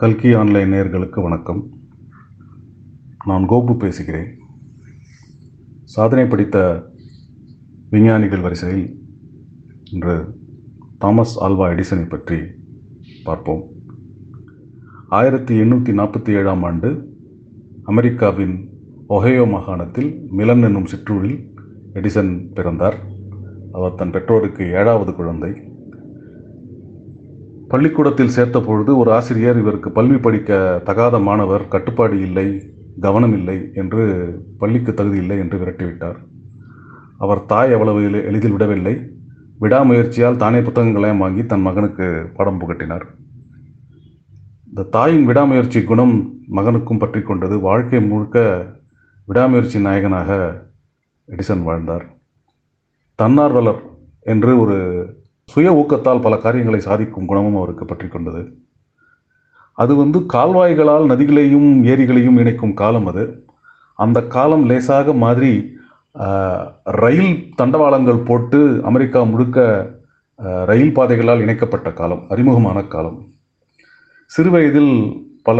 கல்கி ஆன்லைன் நேர்களுக்கு வணக்கம். நான் கோபு பேசுகிறேன். சாதனை படித்த விஞ்ஞானிகள் வரிசையில் இன்று தாமஸ் ஆல்வா எடிசனை பற்றி பார்ப்போம். ஆயிரத்தி எண்ணூற்றி நாற்பத்தி ஏழாம் ஆண்டு அமெரிக்காவின் ஒஹையோ மாகாணத்தில் மிலன் என்னும் சிற்றூரில் எடிசன் பிறந்தார். அவர் தன் பெற்றோருக்கு ஏழாவது குழந்தை. பள்ளிக்கூடத்தில் சேர்த்த பொழுது ஒரு ஆசிரியர் இவருக்கு பல்வி படிக்க தகாத மாணவர் கட்டுப்பாடு இல்லை கவனம் இல்லை என்று பள்ளிக்கு தகுதி இல்லை என்று விரட்டிவிட்டார். அவர் தாய் அவ்வளவு எளி- எளிதில் விடவில்லை. விடாமுயற்சியால் தானே புத்தகங்களையும் வாங்கி தன் மகனுக்கு பாடம் புகட்டினார். இந்த தாயின் விடாமுயற்சி குணம் மகனுக்கும் பற்றி கொண்டது. வாழ்க்கை முழுக்க விடாமுயற்சி நாயகனாக எடிசன் வாழ்ந்தார். தன்னார்வலர் என்று ஒரு சுய ஊக்கத்தால் பல காரியங்களை சாதிக்கும் குணமும் அவருக்கு பற்றி கொண்டது. அது வந்து கால்வாய்களால் நதிகளையும் ஏரிகளையும் இணைக்கும் காலம் அது. அந்த காலம் லேசாக மாதிரி ரயில் தண்டவாளங்கள் போட்டு அமெரிக்கா முழுக்க ரயில் பாதைகளால் இணைக்கப்பட்ட காலம் அறிமுகமான காலம். சிறுவயதில் பல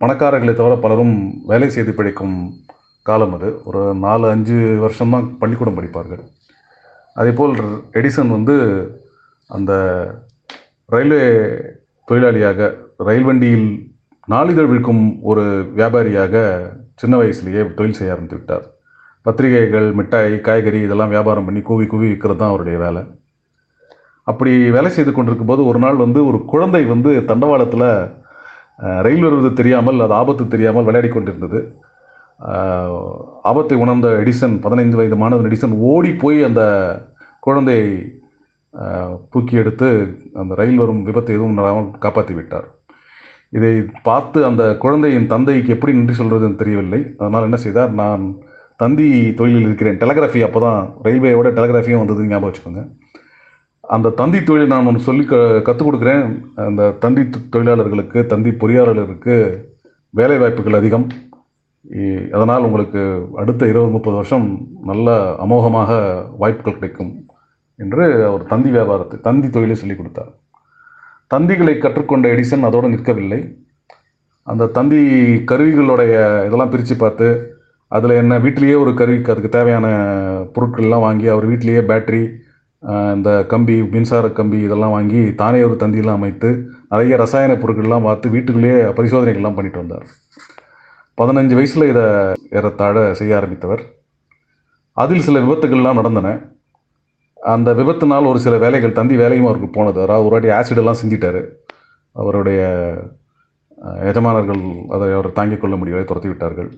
பணக்காரர்களை தவிர பலரும் வேலை செய்து பிழைக்கும் காலம் அது. ஒரு நாலு அஞ்சு வருஷம்தான் பள்ளிக்கூடம் படிப்பார்கள். அதேபோல் எடிசன் வந்து அந்த ரயில்வே தொழிலாளியாக ரயில் வண்டியில் நாளிதழ் விற்கும் ஒரு வியாபாரியாக சின்ன வயசுலேயே தொழில் செய்ய ஆரம்பித்து விட்டார் பத்திரிகைகள் மிட்டாய் காய்கறி இதெல்லாம் வியாபாரம் பண்ணி கூவி கூவி விற்கிறது தான் அவருடைய வேலை. அப்படி வேலை செய்து கொண்டிருக்கும் போது ஒரு நாள் வந்து ஒரு குழந்தை வந்து தண்டவாளத்தில் ரயில் வருவது தெரியாமல் அது ஆபத்து தெரியாமல் விளையாடி கொண்டிருந்தது. ஆபத்தை உணர்ந்த எடிசன் பதினைந்து வயது மாணவன் எடிசன் ஓடி போய் அந்த குழந்தையை தூக்கி எடுத்து அந்த ரயில் வரும் விபத்து எதுவும் வராமல் காப்பாற்றி விட்டார். இதை பார்த்து அந்த குழந்தையின் தந்தைக்கு எப்படி நன்றி சொல்றதுன்னு தெரியவில்லை. அதனால் என்ன செய்தார்? நான் தந்தி தொழிலில் இருக்கிறேன். டெலகிராஃபி அப்போ தான் ரயில்வேயோட டெலகிராஃபியும் வந்தது ஞாபகம் வச்சுக்கோங்க. அந்த தந்தி தொழில் நான் ஒன்று சொல்லி க கற்றுக் கொடுக்குறேன். அந்த தந்தி தொ- தொழிலாளர்களுக்கு தந்தி பொறியாளர்களுக்கு வேலை வாய்ப்புகள் அதிகம். அதனால் உங்களுக்கு அடுத்த இருபது முப்பது வருஷம் நல்ல அமோகமாக வாய்ப்புகள் கிடைக்கும் என்று அவர் தந்தி வியாபாரத்தை தந்தி தொழிலை சொல்லிக் கொடுத்தார். தந்திகளை கற்றுக்கொண்ட எடிசன் அதோடு நிற்கவில்லை. அந்த தந்தி கருவிகளுடைய இதெல்லாம் பிரித்து பார்த்து அதில் என்ன வீட்டிலேயே ஒரு கருவிக்கு அதுக்கு தேவையான பொருட்கள்லாம் வாங்கி அவர் வீட்டிலேயே பேட்டரி இந்த கம்பி மின்சார கம்பி இதெல்லாம் வாங்கி தானே ஒரு தந்தியெல்லாம் அமைத்து நிறைய ரசாயன பொருட்கள்லாம் பார்த்து வீட்டுக்குள்ளேயே பரிசோதனைகள்லாம் பண்ணிட்டு வந்தார். பதினஞ்சு வயசில் இதை ஏறத்தாழ செய்ய ஆரம்பித்தவர். அதில் சில விபத்துகள்லாம் நடந்தன. அந்த விபத்தினால் ஒரு சில வேலைகள் தந்தி வேலையும் அவருக்கு போனது. அதாவது ஒரு வாட்டி ஆசிடெல்லாம் செஞ்சிட்டாரு அவருடைய எஜமானர்கள் அதை அவர் தாங்கிக் கொள்ள முடியவே துரத்தி விட்டார்கள்.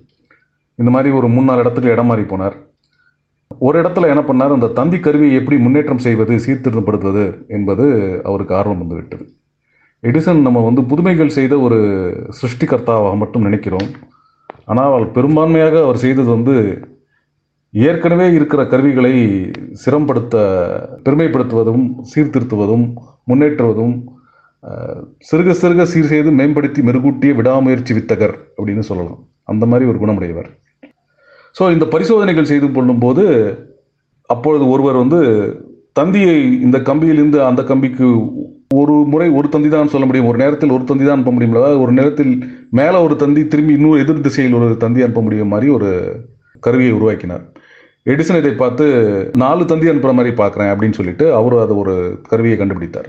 இந்த மாதிரி ஒரு மூணு நாலு இடத்துக்கு இடம் மாறி போனார். ஒரு இடத்துல என்ன பண்ணார்? அந்த தந்தி கருவியை எப்படி முன்னேற்றம் செய்வது சீர்திருத்தப்படுத்துவது என்பது அவருக்கு ஆர்வம் வந்துவிட்டது எடிசன் நம்ம வந்து புதுமைகள் செய்த ஒரு சிருஷ்டிகர்த்தாவாக மட்டும் நினைக்கிறோம். ஆனால் பெரும்பான்மையாக அவர் செய்தது வந்து ஏற்கனவே இருக்கிற கருவிகளை சிரமப்படுத்த பெருமைப்படுத்துவதும் சீர்திருத்துவதும் முன்னேற்றுவதும் சிறுக சிறுக சீர் செய்து மேம்படுத்தி மெருகூட்டிய விடாமுயற்சி வித்தகர் அப்படின்னு சொல்லலாம். அந்த மாதிரி ஒரு குணமுடையவர். ஸோ இந்த பரிசோதனைகள் செய்து கொள்ளும்போது அப்பொழுது ஒருவர் வந்து தந்தியை இந்த கம்பியிலிருந்து அந்த கம்பிக்கு ஒரு முறை ஒரு தந்தி தான் சொல்ல முடியும். ஒரு நேரத்தில் ஒரு தந்தி தான் அனுப்ப முடியும். அதாவது ஒரு நேரத்தில் மேலே ஒரு தந்தி திரும்பி இன்னொரு எதிர் திசையில் ஒரு தந்தி அனுப்ப முடியும் மாதிரி ஒரு கருவியை உருவாக்கினார். எடிசன் இதை பார்த்து நாலு தந்தி அனுப்புற மாதிரி பார்க்குறேன் அப்படின்னு சொல்லிட்டு அவர் அதை ஒரு கருவியை கண்டுபிடித்தார்.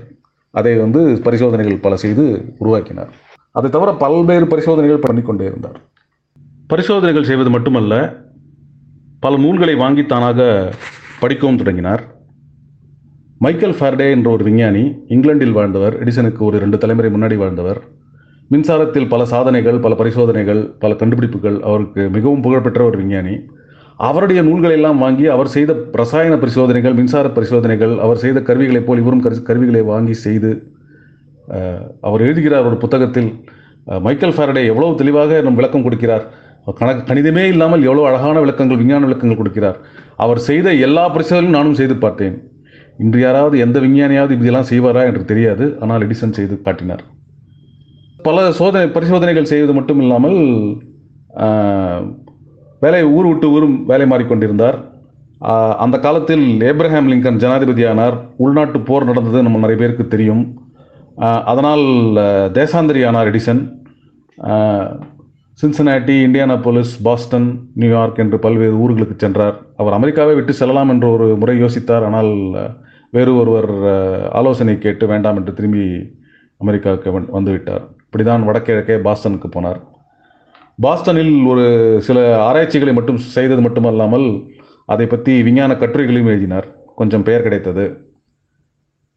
அதை வந்து பரிசோதனைகள் பல செய்து உருவாக்கினார். அதை தவிர பல்வேறு பரிசோதனைகள் பண்ணிக்கொண்டே இருந்தார். பரிசோதனைகள் செய்வது மட்டுமல்ல பல நூல்களை வாங்கி தானாக படிக்கவும் தொடங்கினார். மைக்கேல் ஃபாரடே என்ற ஒரு விஞ்ஞானி இங்கிலாந்தில் வாழ்ந்தவர் எடிசனுக்கு ஒரு ரெண்டு தலைமுறை முன்னாடி வாழ்ந்தவர். மின்சாரத்தில் பல சாதனைகள் பல பரிசோதனைகள் பல கண்டுபிடிப்புகள் அவருக்கு மிகவும் புகழ்பெற்ற ஒரு விஞ்ஞானி. அவருடைய நூல்களை எல்லாம் வாங்கி அவர் செய்த ரசாயன பரிசோதனைகள் மின்சார பரிசோதனைகள் அவர் செய்த கருவிகளைப் போல் இவரும் கரு- கருவிகளை வாங்கி செய்து அவர் எழுதுகிறார் ஒரு புத்தகத்தில் மைக்கேல் ஃபாரடே எவ்வளவு தெளிவாக நம் விளக்கம் கொடுக்கிறார். கணக்கு கணிதமே இல்லாமல் எவ்வளோ அழகான விளக்கங்கள் விஞ்ஞான விளக்கங்கள் கொடுக்கிறார். அவர் செய்த எல்லா பரிசோதனையும் நானும் செய்து பார்த்தேன். இன்று யாராவது எந்த விஞ்ஞானியாவது இப்படியெல்லாம் செய்வாரா என்று தெரியாது. ஆனால் எடிசன் செய்து காட்டினார். பல சோதனை பரிசோதனைகள் செய்வது மட்டும் இல்லாமல் வேலை ஊர் விட்டு ஊரும் வேலை மாறிக்கொண்டிருந்தார். அந்த காலத்தில் ஏப்ரஹாம் லிங்கன் ஜனாதிபதியானார். உள்நாட்டு போர் நடந்தது நம்ம நிறைய பேருக்கு தெரியும். அதனால் தேசாந்திரியானார் Edison Cincinnati Cincinnati Indianapolis Boston New York என்று பல்வேறு ஊர்களுக்கு சென்றார். அவர் அமெரிக்காவை விட்டு செல்லலாம் என்று ஒரு முறை யோசித்தார். ஆனால் வேறு ஒருவர் ஆலோசனை கேட்டு வேண்டாம் என்று திரும்பி அமெரிக்காவுக்கு வந்துவிட்டார். இப்படிதான் வடகிழக்கே பாஸ்டனுக்கு போனார். பாஸ்டனில் ஒரு சில ஆராய்ச்சிகளை மட்டும் செய்தது மட்டுமல்லாமல் அதை பற்றி விஞ்ஞான கட்டுரைகளையும் எழுதினார். கொஞ்சம் பெயர் கிடைத்தது.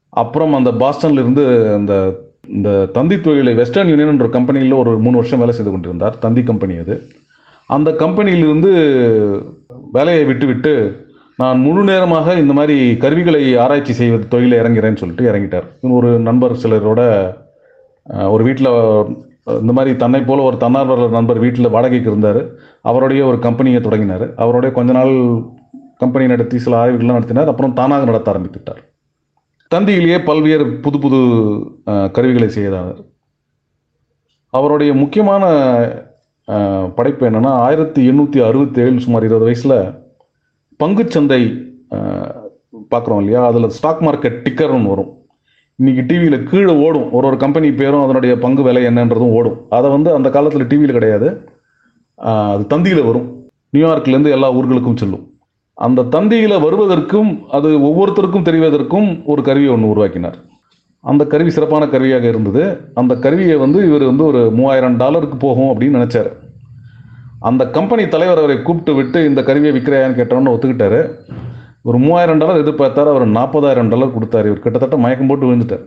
அப்புறம் அந்த பாஸ்டனில் இருந்து அந்த இந்த தந்தி தொழிலை வெஸ்டர்ன் யூனியன் என்ற கம்பெனியில் ஒரு மூணு வருஷம் வேலை செய்து கொண்டிருந்தார். தந்தி கம்பெனி அது. அந்த கம்பெனியிலிருந்து வேலையை விட்டுவிட்டு நான் முழு நேரமாக இந்த மாதிரி கருவிகளை ஆராய்ச்சி செய்வது தொழிலை இறங்குறேன்னு சொல்லிட்டு இறங்கிட்டார். ஒரு நண்பர் சிலரோட ஒரு வீட்டில் இந்த மாதிரி தன்னை போல ஒரு தன்னார்வலர் நண்பர் வீட்டில் வாடகைக்கு இருந்தார். அவருடைய ஒரு கம்பெனியை தொடங்கினார். அவருடைய கொஞ்ச நாள் கம்பெனி நடத்தி சில ஆய்வுகள்லாம் நடத்தினார். அப்புறம் தானாக நடத்த ஆரம்பித்துட்டார். தந்தியிலேயே பல்வேறு புது புது கருவிகளை செய்தார். அவருடைய முக்கியமான படைப்பு என்னென்னா ஆயிரத்தி எண்ணூற்றி அறுபத்தேழு சுமார் இருபது வயசில் பங்குச்சந்தை பார்க்குறோம் இல்லையா? அதில் ஸ்டாக் மார்க்கெட் டிக்கர்னு வரும். இன்னைக்கு டிவியில் கீழே ஓடும். ஒரு ஒரு கம்பெனி பேரும் அதனுடைய பங்கு விலை என்னன்றதும் ஓடும். அதை வந்து அந்த காலத்தில் டிவியில் கிடையாது. அது தந்தியில் வரும். நியூயார்க்லேருந்து எல்லா ஊர்களுக்கும் செல்லும். அந்த தந்தியில் வருவதற்கும் அது ஒவ்வொருத்தருக்கும் தெரிவதற்கும் ஒரு கருவியை ஒன்று உருவாக்கினார். அந்த கருவி சிறப்பான கருவியாக இருந்தது. அந்த கருவியை வந்து இவர் வந்து ஒரு மூவாயிரம் டாலருக்கு போகும் அப்படின்னு நினச்சார். அந்த கம்பெனி தலைவர் அவரை கூப்பிட்டு விட்டு இந்த கருவியை விற்கிறாயான்னு கேட்டோன்னு ஒத்துக்கிட்டாரு. ஒரு மூவாயிரம் டாலர் எதிர்பார்த்தார் அவர் நாற்பதாயிரம் டாலர் கொடுத்தார். இவர் கிட்டத்தட்ட மயக்கம் போட்டு விழுந்துட்டார்.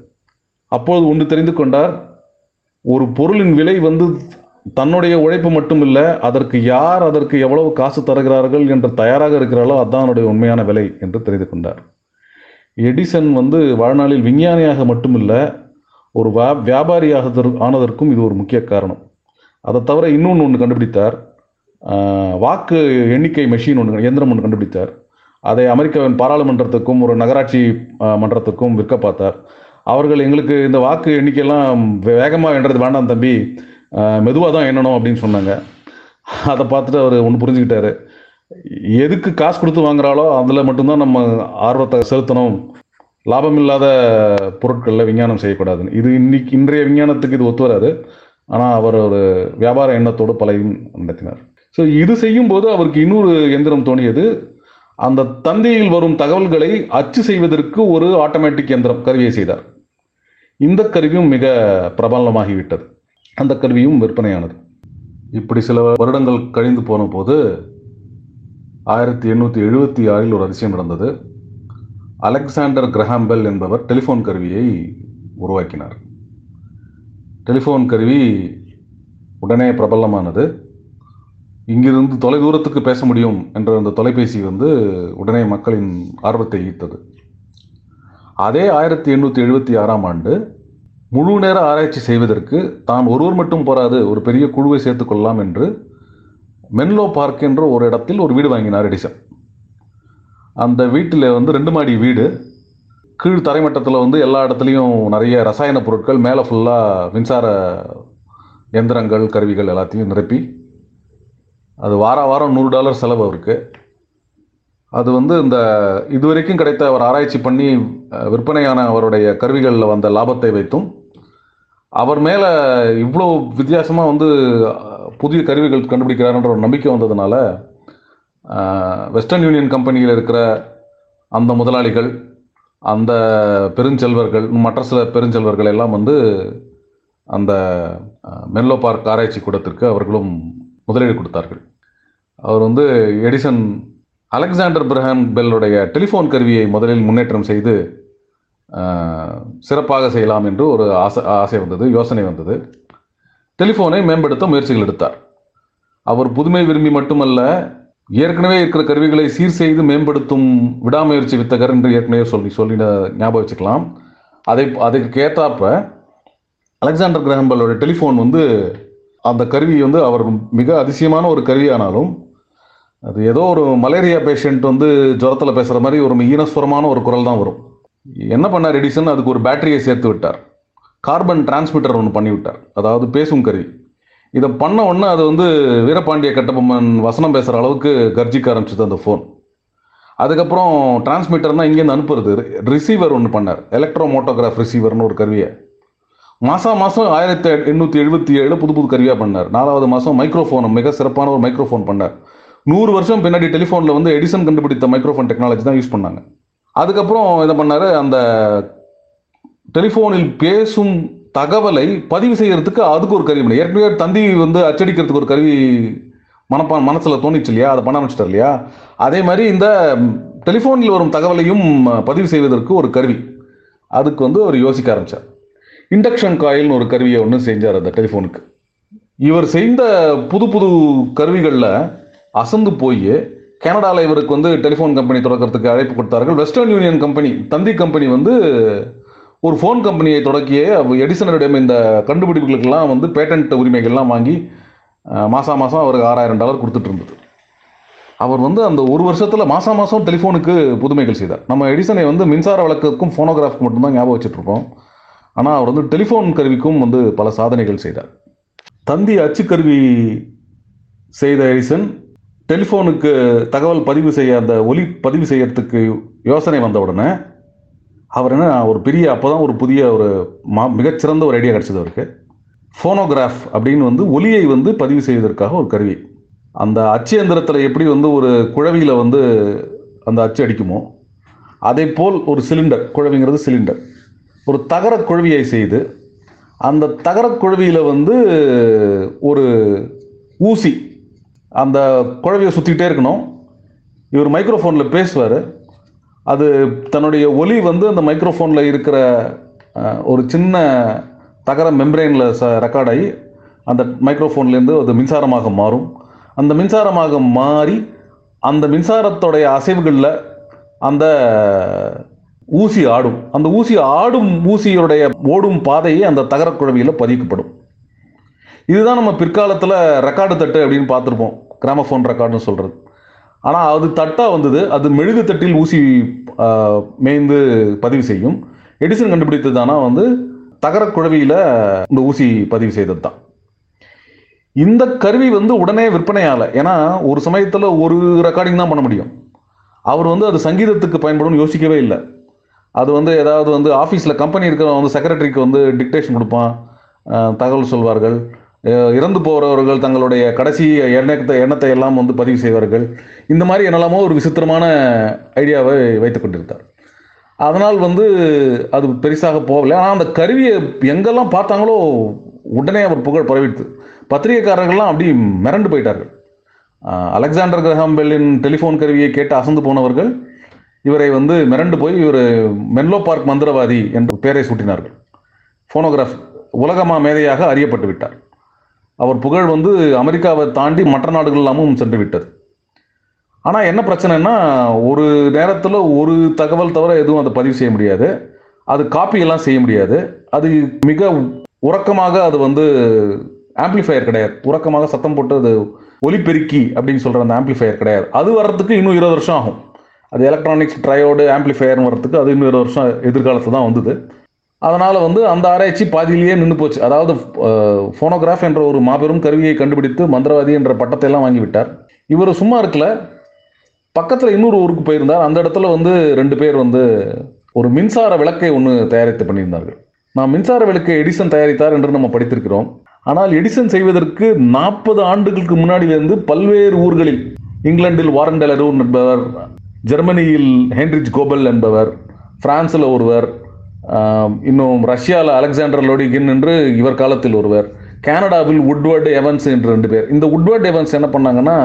அப்போது ஒன்று தெரிந்து கொண்டார் ஒரு பொருளின் விலை வந்து தன்னுடைய உழைப்பு மட்டும் இல்லை அதற்கு யார் அதற்கு எவ்வளவு காசு தருகிறார்கள் என்று தயாராக இருக்கிறாளோ அதுதான் அவருடைய உண்மையான விலை என்று தெரிந்து கொண்டார். எடிசன் வந்து வாழ்நாளில் விஞ்ஞானியாக மட்டுமில்லை ஒரு வியாபாரியாக ஆனதற்கும் இது ஒரு முக்கிய காரணம். அதை தவிர இன்னொன்று ஒன்று கண்டுபிடித்தார். வாக்கு எண்ணிக்கை மெஷின் ஒன்று இயந்திரம் ஒன்று கண்டுபிடித்தார். அதை அமெரிக்காவின் பாராளுமன்றத்துக்கும் ஒரு நகராட்சி மன்றத்துக்கும் விற்க பார்த்தார். அவர்கள் எங்களுக்கு இந்த வாக்கு எண்ணிக்கையெல்லாம் வேகமாக எண்றது வேண்டாம் தம்பி. மெதுவாக தான் எண்ணணும் அப்படின்னு சொன்னாங்க. அதை பார்த்துட்டு அவர் ஒன்று புரிஞ்சுக்கிட்டாரு. எதுக்கு காசு கொடுத்து வாங்குறாலோ அதில் மட்டும்தான் நம்ம ஆர்வத்தை செலுத்தணும். லாபம் இல்லாத பொருட்களில் விஞ்ஞானம் செய்யக்கூடாதுன்னு. இது இன்னைக்கு இன்றைய விஞ்ஞானத்துக்கு இது ஒத்து வராது. ஆனால் அவர் ஒரு வியாபார எண்ணத்தோடு பலையும் நடத்தினார். ஸோ இது செய்யும் போது அவருக்கு இன்னொரு எந்திரம் தோணியது. அந்த தந்தையில் வரும் தகவல்களை அச்சு செய்வதற்கு ஒரு ஆட்டோமேட்டிக் எந்திரம் கருவியை செய்தார். இந்த கருவியும் மிக பிரபலமாகிவிட்டது. அந்த கருவியும் விற்பனையானது. இப்படி சில வருடங்கள் கழிந்து போன போது ஆயிரத்தி எண்ணூற்றி எழுபத்தி ஆறில் ஒரு அதிசயம் நடந்தது. அலெக்சாண்டர் கிரஹாம்பெல் என்பவர் டெலிஃபோன் கருவியை உருவாக்கினார். டெலிஃபோன் கருவி உடனே பிரபலமானது. இங்கிருந்து தொலை தூரத்துக்கு பேச முடியும் என்ற அந்த தொலைபேசி வந்து உடனே மக்களின் ஆர்வத்தை ஈர்த்தது. அதே ஆயிரத்தி எண்ணூற்றி எழுபத்தி ஆறாம் ஆண்டு முழு நேர ஆராய்ச்சி செய்வதற்கு தான் ஒருவர் மட்டும் போராது ஒரு பெரிய குழுவை சேர்த்துக் கொள்ளலாம் என்று மென்லோ பார்க் என்ற ஒரு இடத்தில் ஒரு வீடு வாங்கினார் எடிசன். அந்த வீட்டில் வந்து ரெண்டு மாடி வீடு கீழ் தரைமட்டத்தில் வந்து எல்லா இடத்துலையும் நிறைய ரசாயன பொருட்கள் மேலே ஃபுல்லாக மின்சார எந்திரங்கள் கருவிகள் எல்லாத்தையும் நிரப்பி அது வார வாரம் நூறு டாலர் செலவு அவருக்கு. அது வந்து இந்த இதுவரைக்கும் கிடைத்த அவர் ஆராய்ச்சி பண்ணி விற்பனையான அவருடைய கருவிகளில் வந்த லாபத்தை வைத்தும் அவர் மேலே இவ்வளோ வித்தியாசமாக வந்து புதிய கருவிகள் கண்டுபிடிக்கிறாருன்ற ஒரு நம்பிக்கை வந்ததுனால வெஸ்டர்ன் யூனியன் கம்பெனியில் இருக்கிற அந்த முதலாளிகள் அந்த பெருஞ்செல்வர்கள் மற்ற சில பெருஞ்செல்வர்கள் எல்லாம் வந்து அந்த மென்லோ பார்க் ஆராய்ச்சி கூடத்திற்கு அவர்களும் முதலீடு கொடுத்தார்கள். அவர் வந்து எடிசன் அலெக்சாண்டர் பிரஹாம் பெல்லுடைய டெலிஃபோன் கருவியை முதலில் முன்னேற்றம் செய்து சிறப்பாக செய்யலாம் என்று ஒரு ஆசை ஆசை வந்தது யோசனை வந்தது. டெலிஃபோனை மேம்படுத்த முயற்சிகள் எடுத்தார். அவர் புதுமை விரும்பி மட்டுமல்ல ஏற்கனவே இருக்கிற கருவிகளை சீர் செய்து மேம்படுத்தும் விடாமுயற்சி வித்தகர் என்று ஏற்கனவே சொல்லி சொல்லி ஞாபகம் வச்சுக்கலாம். அதை அதுக்கு ஏற்றாப்ப அலெக்சாண்டர் கிரகம்பலோட டெலிஃபோன் வந்து அந்த கருவி வந்து அவர் மிக அதிசயமான ஒரு கருவியானாலும் அது ஏதோ ஒரு மலேரியா பேஷண்ட் வந்து ஜுரத்தில் பேசுகிற மாதிரி ஒரு ஈனஸ்வரமான ஒரு குரல் தான் வரும். என்ன பண்ணார் எடிசன் அதுக்கு ஒரு பேட்டரியை சேர்த்து விட்டார். கார்பன் டிரான்ஸ்மிட்டர் ஒன்று பண்ணிவிட்டார். அதாவது பேசும் கருவி. இதை பண்ண உடனே அது வந்து வீரபாண்டிய கட்டபொம்மன் வசனம் பேசுகிற அளவுக்கு கர்ஜிக்க ஆரம்பிச்சது அந்த ஃபோன் அதுக்கப்புறம் டிரான்ஸ்மிட்டர்னா இங்கேருந்து அனுப்புறது. ரிசீவர் ஒன்று பண்ணார். எலக்ட்ரோ மோட்டோகிராஃப் ரிசீவர்னு ஒரு கருவியை. மாதம் மாதம் ஆயிரத்தி எண்ணூற்றி எழுபத்தி ஏழு புது புது கருவியாக பண்ணார். நாலாவது மாதம் மைக்ரோஃபோன் மிக சிறப்பான ஒரு மைக்ரோஃபோன் பண்ணார். நூறு வருஷம் பின்னாடி டெலிஃபோனில் வந்து எடிசன் கண்டுபிடித்த மைக்ரோஃபோன் டெக்னாலஜி தான் யூஸ் பண்ணாங்க. அதுக்கப்புறம் என்ன பண்ணார்? அந்த டெலிஃபோனில் பேசும் தகவலை பதிவு செய்யறதுக்கு அதுக்கு ஒரு கருவி பண்ணி ஏற்கனவே தந்தி வந்து அச்சடிக்கிறதுக்கு ஒரு கருவி மனப்பா மனசில் தோணிச்சு இல்லையா? அதை பண்ண ஆரம்பிச்சிட்டார் இல்லையா? அதே மாதிரி இந்த டெலிஃபோனில் வரும் தகவலையும் பதிவு செய்வதற்கு ஒரு கருவி. அதுக்கு வந்து அவர் யோசிக்க ஆரம்பிச்சார். இண்டக்ஷன் காயில்னு ஒரு கருவியை ஒன்று செஞ்சார் அந்த டெலிஃபோனுக்கு இவர் செய்த புது புது கருவிகளில் அசந்து போய் கனடாவில் இவருக்கு வந்து டெலிஃபோன் கம்பெனி தொடக்கிறதுக்கு அழைப்பு கொடுத்தார்கள். வெஸ்டர்ன் யூனியன் கம்பெனி தந்தி கம்பெனி வந்து ஒரு ஃபோன் கம்பெனியை தொடக்கிய எடிசனரிடம் இந்த கண்டுபிடிப்புகளுக்கெல்லாம் வந்து பேட்டன்ட் உரிமைகள்லாம் வாங்கி மாதம் மாதம் அவருக்கு ஆறாயிரம் டாலர் கொடுத்துட்டு இருந்தது. அவர் வந்து அந்த ஒரு வருஷத்தில் மாதம் மாதம் டெலிஃபோனுக்கு புதுமைகள் செய்தார். நம்ம எடிசனை வந்து மின்சார வழக்குக்கும் ஃபோனோகிராஃப்க்கு மட்டும்தான் ஞாபகம் வச்சுட்ருப்போம் ஆனால் அவர் வந்து டெலிஃபோன் கருவிக்கும் வந்து பல சாதனைகள் செய்தார். தந்தி அச்சுக்கருவி செய்த எடிசன் டெலிஃபோனுக்கு தகவல் பதிவு செய்ய அந்த ஒலி பதிவு செய்யறதுக்கு யோசனை வந்த உடனே அவர் என்ன ஒரு பெரிய அப்போ தான் ஒரு புதிய ஒரு மா மிகச்சிறந்த ஒரு ஐடியா கிடச்சிது அவருக்கு. ஃபோனோகிராஃப் அப்படின்னு வந்து ஒலியை வந்து பதிவு செய்வதற்காக ஒரு கருவி. அந்த அச்சு எந்திரத்தில் எப்படி வந்து ஒரு குழவியில் வந்து அந்த அச்சு அடிக்குமோ அதே போல் ஒரு சிலிண்டர் குழவிங்கிறது சிலிண்டர் ஒரு தகர குழவியை செய்து அந்த தகர குழவியில் வந்து ஒரு ஊசி அந்த குழவியை சுற்றிக்கிட்டே இருக்கணும். இவர் மைக்ரோஃபோனில் பேசுவார். அது தன்னுடைய ஒலி வந்து அந்த மைக்ரோஃபோனில் இருக்கிற ஒரு சின்ன தகர மெம்பரேனில் ச ரெக்கார்ட் ஆகி அந்த மைக்ரோஃபோன்லேருந்து அது மின்சாரமாக மாறும். அந்த மின்சாரமாக மாறி அந்த மின்சாரத்தோடைய அசைவுகளில் அந்த ஊசி ஆடும். அந்த ஊசி ஆடும் ஊசியுடைய ஓடும் பாதையை அந்த தகரக் குழவியில் பதிக்கப்படும். இதுதான் நம்ம பிற்காலத்தில் ரெக்கார்டு தட்டு அப்படின்னு பார்த்துருப்போம். கிராமஃபோன் ரெக்கார்டுன்னு சொல்கிறது ஆனால் அது தட்டாக வந்தது. அது மெழுகு தட்டில் ஊசி மேய்ந்து பதிவு செய்யும். எடிசன் கண்டுபிடித்தது ஆனால் வந்து தகரக் குழவியில் இந்த ஊசி பதிவு செய்தது தான் இந்த கருவி வந்து உடனே விற்பனையாகல ஏன்னா ஒரு சமயத்தில் ஒரு ரெக்கார்டிங் தான் பண்ண முடியும். அவர் வந்து அது சங்கீதத்துக்கு பயன்படும் யோசிக்கவே இல்லை. அது வந்து ஏதாவது வந்து ஆஃபீஸில் கம்பெனி இருக்கிறவங்க வந்து செக்ரட்டரிக்கு வந்து டிக்டேஷன் கொடுப்பான். தகவல் சொல்வார்கள். இறந்து போகிறவர்கள் தங்களுடைய கடைசி எண்ணத்தை எண்ணத்தை எல்லாம் வந்து பதிவு செய்வார்கள். இந்த மாதிரி என்னெல்லாமோ ஒரு விசித்திரமான ஐடியாவை வைத்து கொண்டிருந்தார். அதனால் வந்து அது பெருசாக போகலை ஆனால் அந்த கருவியை எங்கெல்லாம் பார்த்தாங்களோ உடனே அவர் புகழ் பரவிடுது பத்திரிகைக்காரர்கள்லாம் அப்படி மிரண்டு போயிட்டார்கள். அலெக்சாண்டர் கிரஹாம் பெல்லின் டெலிஃபோன் கருவியை கேட்டு அசந்து போனவர்கள் இவரை வந்து மிரண்டு போய் இவர் மென்லோ பார்க் மந்திரவாதி என்ற பெயரை சூட்டினார்கள். ஃபோனோகிராஃப் உலகமா மேதையாக அறியப்பட்டு விட்டார். அவர் புகழ் வந்து அமெரிக்காவை தாண்டி மற்ற நாடுகள் எல்லாமும் சென்று விட்டது. ஆனால் என்ன பிரச்சனைன்னா ஒரு நேரத்தில் ஒரு தகவல் தவிர எதுவும் அதை பதிவு செய்ய முடியாது. அது காப்பியெல்லாம் செய்ய முடியாது. அது மிக உறக்கமாக அது வந்து ஆம்பிளிஃபையர் கிடையாது. உறக்கமாக சத்தம் போட்டு அது ஒலிபெருக்கி அப்படின்னு சொல்கிற அந்த ஆம்ப்ளிஃபையர் கிடையாது. அது வர்றதுக்கு இன்னும் இருபது வருஷம் ஆகும். அது எலக்ட்ரானிக்ஸ் ட்ரையோடு ஆம்ப்ளிஃபையர் வர்றதுக்கு அது இன்னும் இருபது வருஷம் எதிர்காலத்தில் தான் வந்தது. அதனால் வந்து அந்த ஆராய்ச்சி பாதியிலேயே நின்று போச்சு. அதாவது ஃபோனோகிராஃப் என்ற ஒரு மாபெரும் கருவியை கண்டுபிடித்து மந்திரவாதி என்ற பட்டத்தை எல்லாம் வாங்கிவிட்டார் இவர் சும்மா இருக்கல. பக்கத்தில் இன்னொரு ஊருக்கு போயிருந்தார். அந்த இடத்துல வந்து ரெண்டு பேர் வந்து ஒரு மின்சார விளக்கை ஒன்று தயாரித்து பண்ணியிருந்தார்கள். நான் மின்சார விளக்கை எடிசன் தயாரித்தார் என்று நம்ம படித்திருக்கிறோம். ஆனால் எடிசன் செய்வதற்கு நாற்பது ஆண்டுகளுக்கு முன்னாடியிலிருந்து பல்வேறு ஊர்களில் இங்கிலாந்தில் வாரன் என்பவர் ஜெர்மனியில் ஹென்ரிச் கோபல் என்பவர் பிரான்ஸில் ஒருவர் இன்னும் ரஷ்யாவில் அலெக்சாண்டர் லோடிகின் என்று இவர் காலத்தில் ஒருவர் கனடாவில் உட்வர்டு எவன்ஸ் என்று ரெண்டு பேர். இந்த உட்வர்டு எவன்ஸ் என்ன பண்ணாங்கன்னா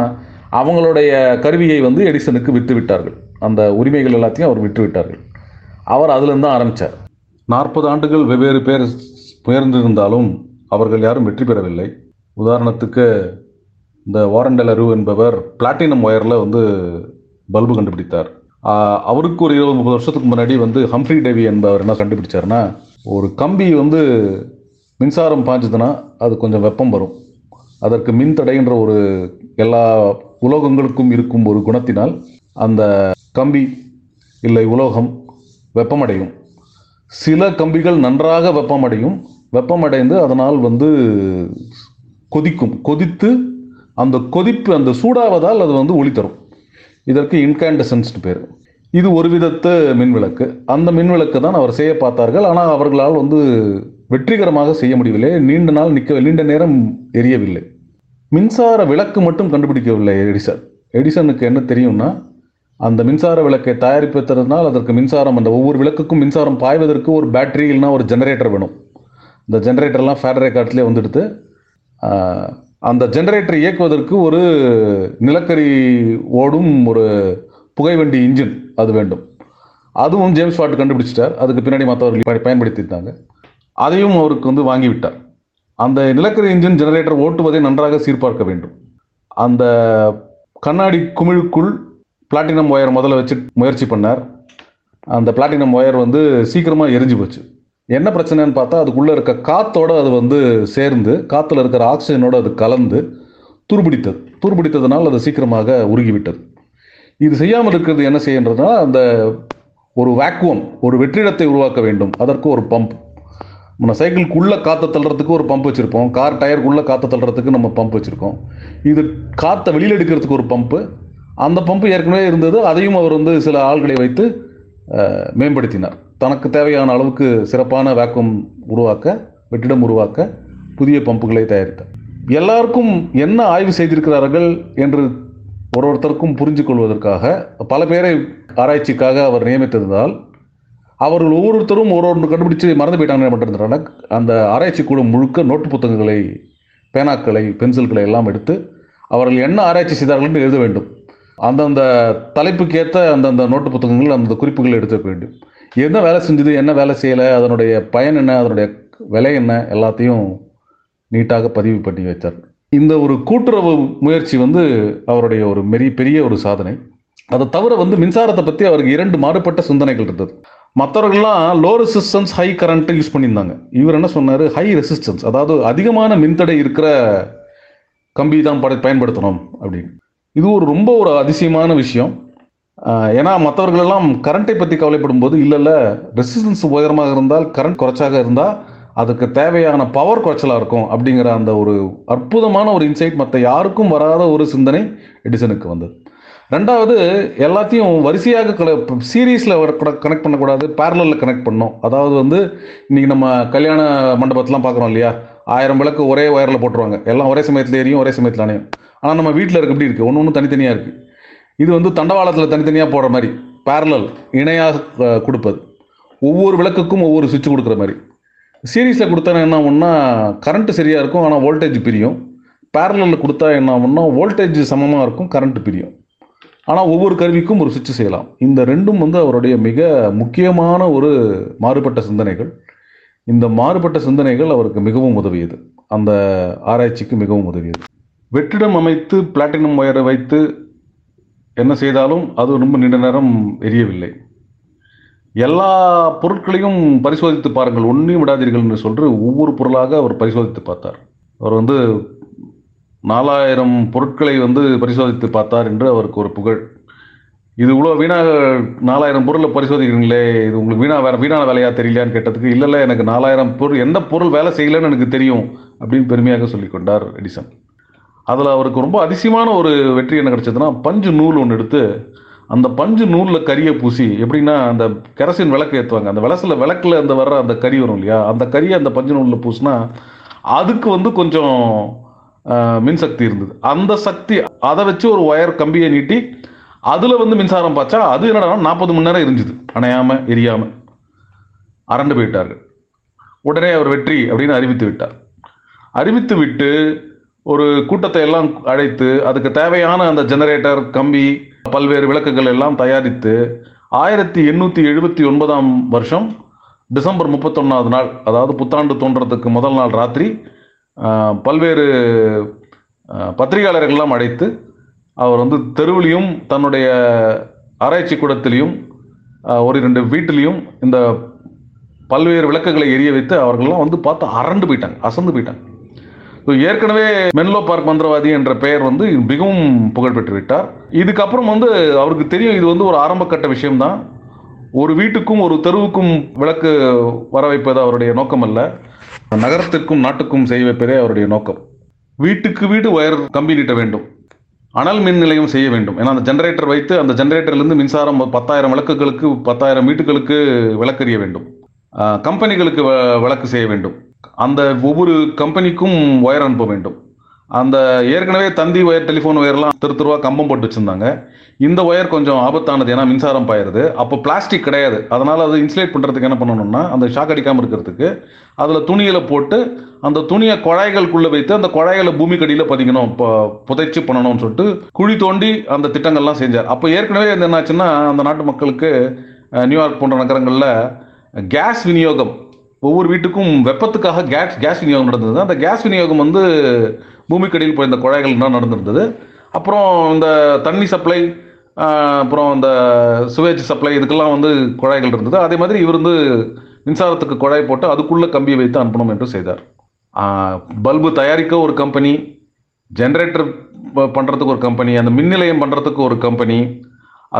அவங்களுடைய கருவியை வந்து எடிசனுக்கு விற்று விட்டார்கள் அந்த உரிமைகள் எல்லாத்தையும் அவர் விற்று விட்டார்கள் அவர் அதுலேருந்து தான் ஆரம்பித்தார் நாற்பது ஆண்டுகள் வெவ்வேறு பேர் முயர்ந்திருந்தாலும் அவர்கள் யாரும் வெற்றி பெறவில்லை. உதாரணத்துக்கு இந்த வாரண்டலரு என்பவர் பிளாட்டினம் ஒயரில் வந்து பல்பு கண்டுபிடித்தார். அவருக்கு ஒரு இருபது முப்பது வருஷத்துக்கு முன்னாடி வந்து ஹம்ஃப்ரி டேவி என்பவர் என்ன கண்டுபிடிச்சாருன்னா ஒரு கம்பி வந்து மின்சாரம் பாய்ஞ்சதுன்னா அது கொஞ்சம் வெப்பம் வரும். அதற்கு மின் தடைன்ற ஒரு எல்லா உலோகங்களுக்கும் இருக்கும் ஒரு குணத்தினால் அந்த கம்பி இல்லை உலோகம் வெப்பமடையும். சில கம்பிகள் நன்றாக வெப்பமடையும். வெப்பமடைந்து அதனால் வந்து கொதிக்கும். கொதித்து அந்த கொதிப்பு அந்த சூடாவதால் அது வந்து ஒளி தரும். இதற்கு இன்காண்டசன்ஸ்னு பேர். இது ஒரு விதத்து மின்விளக்கு. அந்த மின்விளக்கு தான் அவர் செய்ய பார்த்தார்கள். ஆனால் அவர்களால் வந்து வெற்றிகரமாக செய்ய முடியவில்லை. நீண்ட நாள் நிற்க நீண்ட நேரம் எரியவில்லை. மின்சார விளக்கு மட்டும் கண்டுபிடிக்கவில்லை எடிசன். எடிசனுக்கு என்ன தெரியும்னா அந்த மின்சார விளக்கை தயாரிப்பதனால் அதற்கு மின்சாரம் அந்த ஒவ்வொரு விளக்குக்கும் மின்சாரம் பாய்வதற்கு ஒரு பேட்டரி இல்லைனா ஒரு ஜெனரேட்டர் வேணும். இந்த ஜெனரேட்டர்லாம் ஃபேடரே காட்டிலே வந்துடுத்து அந்த ஜெனரேட்டர் இயக்குவதற்கு ஒரு நிலக்கரி ஓடும் ஒரு புகைவண்டி இன்ஜின் அது வேண்டும். அதுவும் ஜேம்ஸ் வாட் கண்டுபிடிச்சிட்டார். அதுக்கு பின்னாடி மற்றவர்கள் பயன்படுத்தியிருந்தாங்க. அதையும் அவருக்கு வந்து வாங்கி விட்டார் அந்த நிலக்கரி இன்ஜின் ஜெனரேட்டர் ஓட்டுவதை நன்றாக சீர்பார்க்க வேண்டும். அந்த கண்ணாடி குமிழுக்குள் பிளாட்டினம் ஒயர் முதல்ல வச்சு முயற்சி பண்ணார். அந்த பிளாட்டினம் ஒயர் வந்து சீக்கிரமாக எரிஞ்சு போச்சு. என்ன பிரச்சனைன்னு பார்த்தா அதுக்குள்ளே இருக்க காத்தோட அது வந்து சேர்ந்து காற்றுல இருக்கிற ஆக்சிஜனோட அது கலந்து துருபிடித்தது. துருபிடித்ததுனால் அது சீக்கிரமாக உருகிவிட்டது. இது செய்யாமல் இருக்கிறது என்ன செய்கின்றதுனா அந்த ஒரு வேக்குவம் ஒரு வெற்றிடத்தை உருவாக்க வேண்டும். அதற்கு ஒரு பம்ப் நம்ம சைக்கிள்குள்ளே காற்றை தள்ளுறதுக்கு ஒரு பம்ப் வச்சுருப்போம். கார் டயருக்குள்ளே காற்றை தள்ளுறதுக்கு நம்ம பம்ப் வச்சுருக்கோம். இது காற்றை வெளியில் எடுக்கிறதுக்கு ஒரு பம்ப்பு அந்த பம்ப் ஏற்கனவே இருந்தது. அதையும் அவர் வந்து சில ஆள்களை வைத்து மேம்படுத்தினார். தனக்கு தேவையான அளவுக்கு சிறப்பான வேக்கம் உருவாக்க வெற்றிடம் உருவாக்க புதிய பம்புகளை தயாரித்தார். எல்லாருக்கும் என்ன ஆய்வு செய்திருக்கிறார்கள் என்று ஒரு ஒருத்தருக்கும் புரிஞ்சு கொள்வதற்காக பல பேரை ஆராய்ச்சிக்காக அவர் நியமித்திருந்தால் அவர்கள் ஒவ்வொருத்தரும் ஒரு ஒன்று கண்டுபிடிச்சு மறந்து போயிட்டாங்க என்ன அந்த ஆராய்ச்சி கூடம் முழுக்க நோட்டு புத்தகங்களை பேனாக்களை பென்சில்களை எல்லாம் எடுத்து அவர்கள் என்ன ஆராய்ச்சி செய்தார்கள் என்று எழுத வேண்டும். அந்தந்த தலைப்புக்கேற்ற அந்தந்த நோட்டு புத்தகங்கள் அந்தந்த குறிப்புகளை எடுத்துக்க வேண்டும். என்ன வேலை செஞ்சது என்ன வேலை செய்யலை அதனுடைய பயன் என்ன அதனுடைய விலை என்ன எல்லாத்தையும் நீட்டாக பதிவு பண்ணி வைத்தார் இந்த ஒரு கூட்டுறவு முயற்சி வந்து அவருடைய ஒரு மெரி பெரிய ஒரு சாதனை. அதை தவிர வந்து மின்சாரத்தை பற்றி அவருக்கு இரண்டு மாறுபட்ட சிந்தனைகள் இருந்தது. மற்றவர்கள்லாம் low resistance high current use பண்ணியிருந்தாங்க. இவர் என்ன சொன்னார்? ஹை ரெசிஸ்டன்ஸ் அதாவது அதிகமான மின்தடை இருக்கிற கம்பி தான் பயன்படுத்தணும் அப்படின்னு. இது ஒரு ரொம்ப ஒரு அதிசயமான விஷயம். ஏன்னா மற்றவர்களெல்லாம் கரண்ட்டை பற்றி கவலைப்படும் போது இல்லை இல்லை ரெசிஸ்டன்ஸ் உயரமாக இருந்தால் கரண்ட் குறைச்சாக இருந்தால் அதுக்கு தேவையான பவர் குறைச்சலாக இருக்கும் அப்படிங்கிற அந்த ஒரு அற்புதமான ஒரு இன்சைட் மற்ற யாருக்கும் வராத ஒரு சிந்தனை எடிசனுக்கு வந்தது. ரெண்டாவது எல்லாத்தையும் வரிசையாக சீரீஸில் கனெக்ட் பண்ணக்கூடாது பேரலில் கனெக்ட் பண்ணோம் அதாவது வந்து இன்னைக்கு நம்ம கல்யாண மண்டபத்தெலாம் பார்க்குறோம் இல்லையா? ஆயிரம் விளக்கு ஒரே ஒயரில் போட்டுருவாங்க. எல்லாம் ஒரே சமயத்தில் எரியும் ஒரே சமயத்தில் அணையும். ஆனால் நம்ம வீட்டில் இருக்க எப்படி இருக்குது ஒன்று ஒன்று தனித்தனியாக இருக்குது இது வந்து தண்டவாளத்தில் தனித்தனியாக போடுற மாதிரி பேரலல் இணையாக கொடுப்பது. ஒவ்வொரு விளக்குக்கும் ஒவ்வொரு சுவிட்ச் கொடுக்குற மாதிரி. சீரீஸில் கொடுத்தா என்ன ஆகும்னா கரண்ட்டு சரியாக இருக்கும் ஆனால் வோல்டேஜ் பிரியும். பேரலில் கொடுத்தா என்ன ஆகும்னா வோல்டேஜ் சமமாக இருக்கும் கரண்ட்டு பிரியும். ஆனால் ஒவ்வொரு கருவிக்கும் ஒரு சுவிட்ச் செய்யலாம். இந்த ரெண்டும் வந்து அவருடைய மிக முக்கியமான ஒரு மாறுபட்ட சிந்தனைகள். இந்த மாறுபட்ட சிந்தனைகள் அவருக்கு மிகவும் உதவியது. அந்த ஆராய்ச்சிக்கு மிகவும் உதவியது. வெற்றிடம் அமைத்து பிளாட்டினம் ஒயரை வைத்து என்ன செய்தாலும் அது ரொம்ப நீண்ட நேரம் எரியவில்லை. எல்லா பொருட்களையும் பரிசோதித்து பாருங்கள். ஒன்றையும் விடாதீர்கள் என்று சொல்லிட்டு ஒவ்வொரு பொருளாக அவர் பரிசோதித்து பார்த்தார். அவர் வந்து நாலாயிரம் பொருட்களை வந்து பரிசோதித்து பார்த்தார் என்று அவருக்கு ஒரு புகழ். இது இவ்வளோ வீணாக நாலாயிரம் பொருளை பரிசோதிக்கிறீங்களே இது உங்களுக்கு வீணா வேறு வீணான வேலையாக தெரியலையான்னு கேட்டதுக்கு இல்லை இல்லை எனக்கு நாலாயிரம் பொருள் எந்த பொருள் வேலை செய்யலைன்னு எனக்கு தெரியும் அப்படின்னு பெருமையாக சொல்லிக்கொண்டார் எடிசன். அதில் அவருக்கு ரொம்ப அதிசயமான ஒரு வெற்றி என்ன கிடைச்சதுன்னா பஞ்சு நூல் ஒன்று எடுத்து அந்த பஞ்சு நூலில் கரியை பூசி எப்படின்னா அந்த கெரசின் விளக்கு ஏற்றுவாங்க அந்த விளசில் விளக்கில் அந்த வர்ற அந்த கறி வரும் இல்லையா? அந்த கரியை அந்த பஞ்சு நூலில் பூசினா அதுக்கு வந்து கொஞ்சம் மின்சக்தி இருந்தது. அந்த சக்தி அதை வச்சு ஒரு ஒயர் கம்பியை நீட்டி அதில் வந்து மின்சாரம் பாய்ச்சா அது என்னடா நாற்பது மணி நேரம் இருந்துச்சு அணையாமல் எரியாமல் அரண்டு போயிட்டார்கள். உடனே அவர் வெற்றி அப்படின்னு அறிவித்து விட்டார். அறிவித்து விட்டு ஒரு கூட்டத்தை எல்லாம் அழைத்து அதுக்கு தேவையான அந்த ஜெனரேட்டர் கம்பி பல்வேறு விளக்குகள் எல்லாம் தயாரித்து ஆயிரத்தி எண்ணூற்றி எழுபத்தி ஒன்பதாம் வருஷம் டிசம்பர் முப்பத்தொன்னாவது நாள் அதாவது புத்தாண்டு தோன்றதுக்கு முதல் நாள் ராத்திரி பல்வேறு பத்திரிகையாளர்கள்லாம் அழைத்து அவர் வந்து தெருவிலையும் தன்னுடைய ஆராய்ச்சி கூடத்திலையும் ஒரு இரண்டு வீட்டிலையும் இந்த பல்வேறு விளக்குகளை எரிய வைத்து அவர்கள்லாம் வந்து பார்த்து அரண்டு போயிட்டாங்க அசந்து போயிட்டாங்க. ஏற்கனவே மென்லோ பார்க் மந்திரவாதி என்ற பெயர் வந்து மிகவும் புகழ் பெற்று விட்டார் இதுக்கப்புறம் வந்து அவருக்கு தெரியும் இது வந்து ஒரு ஆரம்பக்கட்ட விஷயம்தான். ஒரு வீட்டுக்கும் ஒரு தெருவுக்கும் விளக்கு வர வைப்பது அவருடைய நோக்கம் அல்ல நகரத்திற்கும் நாட்டுக்கும் செய்ய வைப்பதே அவருடைய நோக்கம். வீட்டுக்கு வீடு ஒயர் கம்பி நீட்ட வேண்டும். அனல் மின் நிலையம் செய்ய வேண்டும். ஏன்னா அந்த ஜென்ரேட்டர் வைத்து அந்த ஜென்ரேட்டர்லேருந்து மின்சாரம் பத்தாயிரம் விளக்குகளுக்கு பத்தாயிரம் வீட்டுகளுக்கு விளக்கெறிய வேண்டும். கம்பெனிகளுக்கு வ- விளக்கு செய்ய வேண்டும். அந்த ஒவ்வொரு கம்பெனிக்கும் ஒயர் அனுப்ப வேண்டும். அந்த ஏற்கனவே தந்தி ஒயர் டெலிஃபோன் ஒயர்லாம் திரு திருவா கம்பம் போட்டு வச்சுருந்தாங்க. இந்த ஒயர் கொஞ்சம் ஆபத்தானது ஏன்னா மின்சாரம் பாயிருது அப்போ பிளாஸ்டிக் கிடையாது. அதனால் அது இன்சுலேட் பண்ணுறதுக்கு என்ன பண்ணணும்னா அந்த ஷாக் அடிக்காமல் இருக்கிறதுக்கு அதில் துணியில் போட்டு அந்த துணியை குழாய்களுக்குள்ளே வைத்து அந்த குழாய்களை பூமி கடியில பதிக்கணும் இப்போ புதைச்சு பண்ணணும்னு சொல்லிட்டு குழி தோண்டி அந்த திட்டங்கள்லாம் செஞ்சார். அப்போ ஏற்கனவே அது என்னாச்சுன்னா அந்த நாட்டு மக்களுக்கு நியூயார்க் போன்ற நகரங்களில் கேஸ் விநியோகம் ஒவ்வொரு வீட்டுக்கும் வெப்பத்துக்காக கேஸ் கேஸ் விநியோகம் நடந்தது. அந்த கேஸ் விநியோகம் வந்து பூமிக்கடியில் போய் இந்த குழாய்கள் தான் நடந்திருந்தது. அப்புறம் இந்த தண்ணி சப்ளை அப்புறம் இந்த சுவேஜ் சப்ளை இதுக்கெல்லாம் வந்து குழாய்கள் இருந்தது. அதே மாதிரி இவர் வந்து மின்சாரத்துக்கு குழாய் போட்டு அதுக்குள்ளே கம்பியை வைத்து அனுப்பணும் என்று செய்தார். பல்பு தயாரிக்க ஒரு கம்பெனி ஜென்ரேட்டர் பண்ணுறதுக்கு ஒரு கம்பெனி அந்த மின் நிலையம் பண்ணுறதுக்கு ஒரு கம்பெனி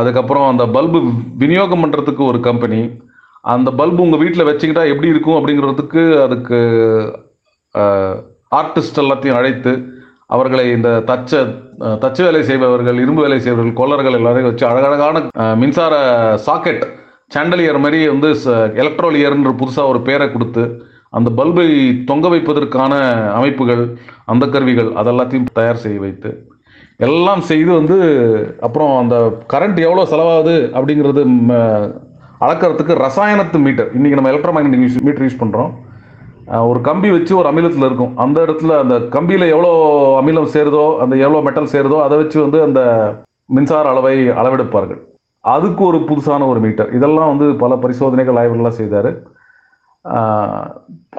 அதுக்கப்புறம் அந்த பல்பு விநியோகம் பண்ணுறதுக்கு ஒரு கம்பெனி அந்த பல்பு உங்கள் வீட்டில் வச்சுக்கிட்டா எப்படி இருக்கும் அப்படிங்கிறதுக்கு அதுக்கு ஆர்டிஸ்ட் எல்லாத்தையும் அழைத்து அவர்களை இந்த தச்ச அஹ், தச்சு வேலை செய்பவர்கள் இரும்பு வேலை செய்பவர்கள் கொல்லர்கள் எல்லாரையும் வச்சு அழகழகான மின்சார சாக்கெட் சாண்டலியர் மாதிரி வந்து எலக்ட்ரோலியர்ன்ற புதுசாக ஒரு பேரை கொடுத்து அந்த பல்பை தொங்க வைப்பதற்கான அமைப்புகள் அந்த கருவிகள் அதெல்லாத்தையும் தயார் செய்ய வைத்து எல்லாம் செய்து வந்து அப்புறம் அந்த கரண்ட் எவ்வளோ செலவாகுது அப்படிங்கிறது ம, அளக்கறதுக்கு ரசாயனத்து மீட்டர் இன்றைக்கி நம்ம எலக்ட்ரோ மேக்னெட்டிக் மீட்டர் யூஸ் பண்ணுறோம் ஒரு கம்பி வச்சு ஒரு அமிலத்தில் இருக்கும். அந்த இடத்துல அந்த கம்பியில் எவ்வளோ அமிலம் சேருதோ அந்த எவ்வளோ மெட்டல் சேருதோ அதை வச்சு வந்து அந்த மின்சார அளவை அளவெடுப்பார்கள். அதுக்கு ஒரு புதுசான ஒரு மீட்டர் இதெல்லாம் வந்து பல பரிசோதனைகள் ஆய்வுகள்லாம் செய்தார்.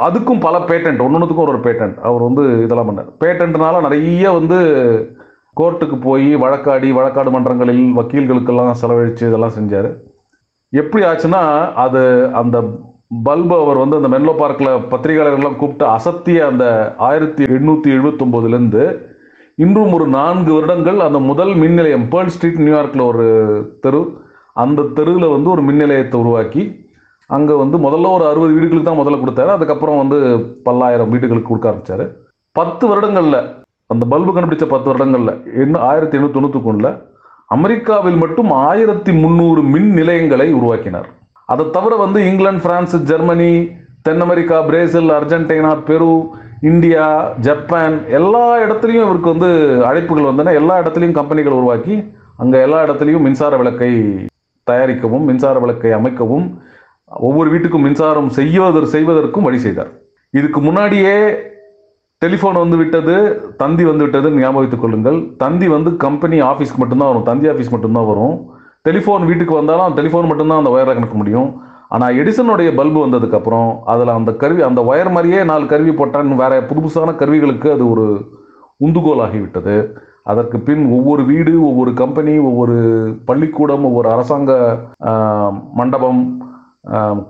அதுக்கும் பல பேட்டன்ட் ஒன்று ஒரு ஒரு பேட்டன்ட் அவர் வந்து இதெல்லாம் பண்ணார். பேட்டன்ட்னால நிறைய வந்து கோர்ட்டுக்கு போய் வழக்காடி வழக்காடு மன்றங்களில் வக்கீல்களுக்கெல்லாம் செலவழித்து இதெல்லாம் செஞ்சார். எப்படி ஆச்சுன்னா அது அந்த பல்பு அவர் வந்து அந்த மென்லோ பார்க்கில் பத்திரிகையாளர்கள்லாம் கூப்பிட்டு அசத்திய அந்த ஆயிரத்தி எண்ணூற்றி எழுபத்தொம்போதுலேருந்து இன்றும் ஒரு நான்கு வருடங்கள் அந்த முதல் மின் நிலையம் பேர்ல் ஸ்ட்ரீட் நியூயார்க்கில் ஒரு தெரு. அந்த தெருவில் வந்து ஒரு மின் நிலையத்தை உருவாக்கி அங்கே வந்து முதல்ல ஒரு அறுபது வீடுகளுக்கு தான் முதல்ல கொடுத்தாரு. அதுக்கப்புறம் வந்து பல்லாயிரம் வீடுகளுக்கு கொடுக்க ஆரம்பித்தார் பத்து வருடங்களில் அந்த பல்பு கண்டுபிடிச்ச பத்து வருடங்களில் என்ன ஆயிரத்தி எண்ணூற்றி தொண்ணூற்றி அமெரிக்காவில் மட்டும் ஆயிரத்தி முந்நூறு மின் நிலையங்களை உருவாக்கினார். அதை தவிர வந்து இங்கிலாந்து பிரான்ஸ் ஜெர்மனி தென் America Brazil Argentina Peru India Japan எல்லா இடத்துலையும் இவருக்கு வந்து அழைப்புகள் வந்தன. எல்லா இடத்துலையும் கம்பெனிகள் உருவாக்கி அங்கே எல்லா இடத்துலையும் மின்சார விளக்கை தயாரிக்கவும் மின்சார விளக்கை அமைக்கவும் ஒவ்வொரு வீட்டுக்கும் மின்சாரம் செய்வதற்கு செய்வதற்கும் வழி செய்தார். இதுக்கு முன்னாடியே டெலிஃபோன் வந்து விட்டது தந்தி வந்து விட்டது ஞாபகத்துக் கொள்ளுங்கள். தந்தி வந்து கம்பெனி ஆஃபீஸ்க்கு மட்டும்தான் வரும். தந்தி ஆஃபீஸ் மட்டும்தான் வரும். டெலிஃபோன் வீட்டுக்கு வந்தாலும் டெலிஃபோன் மட்டும்தான் அந்த ஒயரை கணக்க முடியும். ஆனால் எடிசனுடைய பல்பு வந்ததுக்கப்புறம் அதில் அந்த கருவி அந்த ஒயர் மாதிரியே நாலு கருவி போட்டால் வேறு வேற புது புதுசான கருவிகளுக்கு அது ஒரு உந்துகோல் ஆகிவிட்டது அதற்கு பின் ஒவ்வொரு வீடு ஒவ்வொரு கம்பெனி ஒவ்வொரு பள்ளிக்கூடம் ஒவ்வொரு அரசாங்க மண்டபம்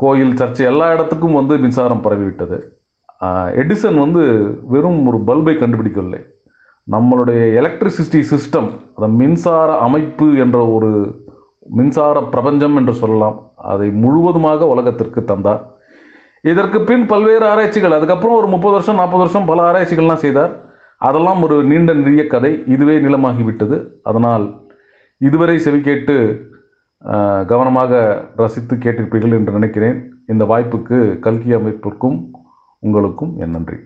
கோயில் சர்ச்சை எல்லா இடத்துக்கும் வந்து மின்சாரம் பரவிவிட்டது. எடிசன் வந்து வெறும் ஒரு பல்பை கண்டுபிடிக்கவில்லை. நம்மளுடைய எலக்ட்ரிசிட்டி சிஸ்டம் அந்த மின்சார அமைப்பு என்ற ஒரு மின்சார பிரபஞ்சம் என்று சொல்லலாம் அதை முழுவதுமாக உலகத்திற்கு தந்தார். இதற்கு பின் பல்வேறு ஆராய்ச்சிகள் அதுக்கப்புறம் ஒரு முப்பது வருஷம் நாற்பது வருஷம் பல ஆராய்ச்சிகள்லாம் செய்தார். அதெல்லாம் ஒரு நீண்ட நிறைய கதை இதுவே நிலமாகிவிட்டது அதனால் இதுவரை செவி கேட்டு கவனமாக ரசித்து கேட்டிருப்பீர்கள் என்று நினைக்கிறேன். இந்த வாய்ப்புக்கு கல்கி அமைப்பிற்கும் உங்களுக்கும் என் நன்றி.